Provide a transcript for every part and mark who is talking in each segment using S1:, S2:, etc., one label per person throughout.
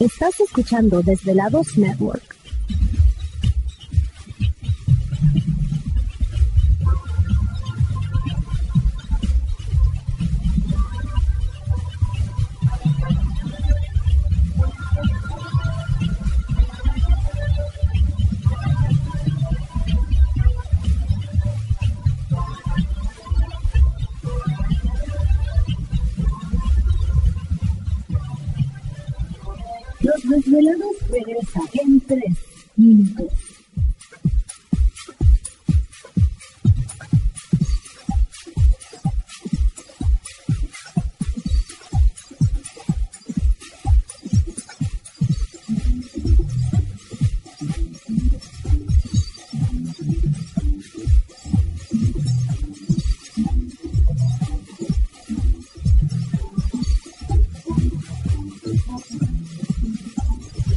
S1: Estás escuchando Desvelados Network. Los desvelados regresan en 3 minutos.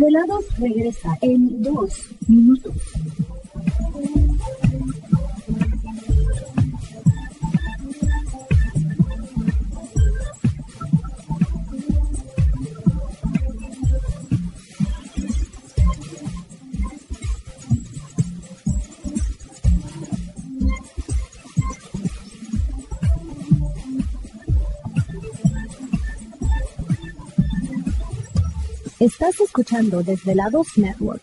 S1: Desvelados regresa en 2 minutos. Estás escuchando Desvelados Network.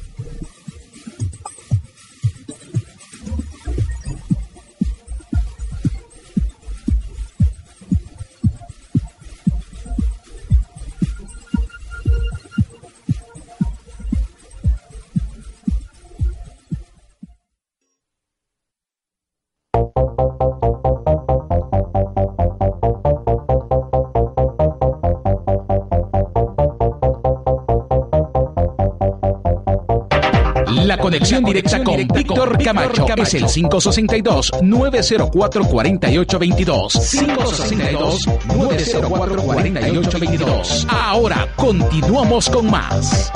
S2: La conexión directa con Víctor Camacho es el 562-904-4822. 562-904-4822. Ahora continuamos con más.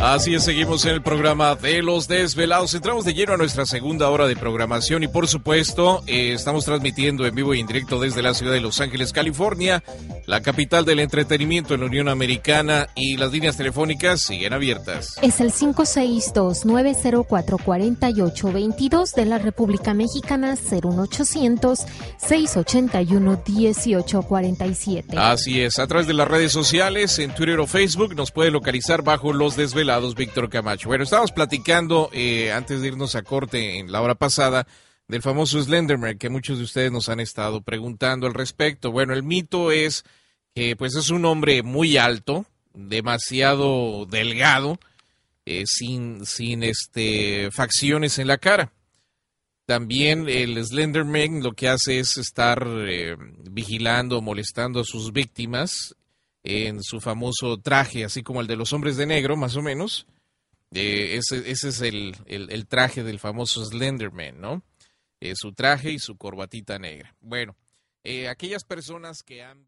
S3: Así es, seguimos en el programa de los desvelados. Entramos de lleno a nuestra segunda hora de programación y por supuesto eh, estamos transmitiendo en vivo y en directo desde la ciudad de Los Ángeles, California, la capital del entretenimiento en la Unión Americana y las líneas telefónicas siguen abiertas.
S4: Es el 562-904-4822 de la República Mexicana 01800-681-1847.
S3: Así es, a través de las redes sociales, en Twitter o Facebook, nos puede localizar bajo los desvelados Víctor Camacho. Bueno, estábamos platicando eh, antes de irnos a corte en la hora pasada del famoso Slenderman que muchos de ustedes nos han estado preguntando al respecto. Bueno, el mito es que pues es un hombre muy alto, demasiado delgado, eh, sin, sin este, facciones en la cara. También el Slenderman lo que hace es estar eh, vigilando, molestando a sus víctimas en su famoso traje, así como el de los hombres de negro, más o menos. Eh, ese, ese, es el, el, traje del famoso Slenderman, ¿no? Eh, su traje y su corbatita negra. Bueno, eh, aquellas personas que han...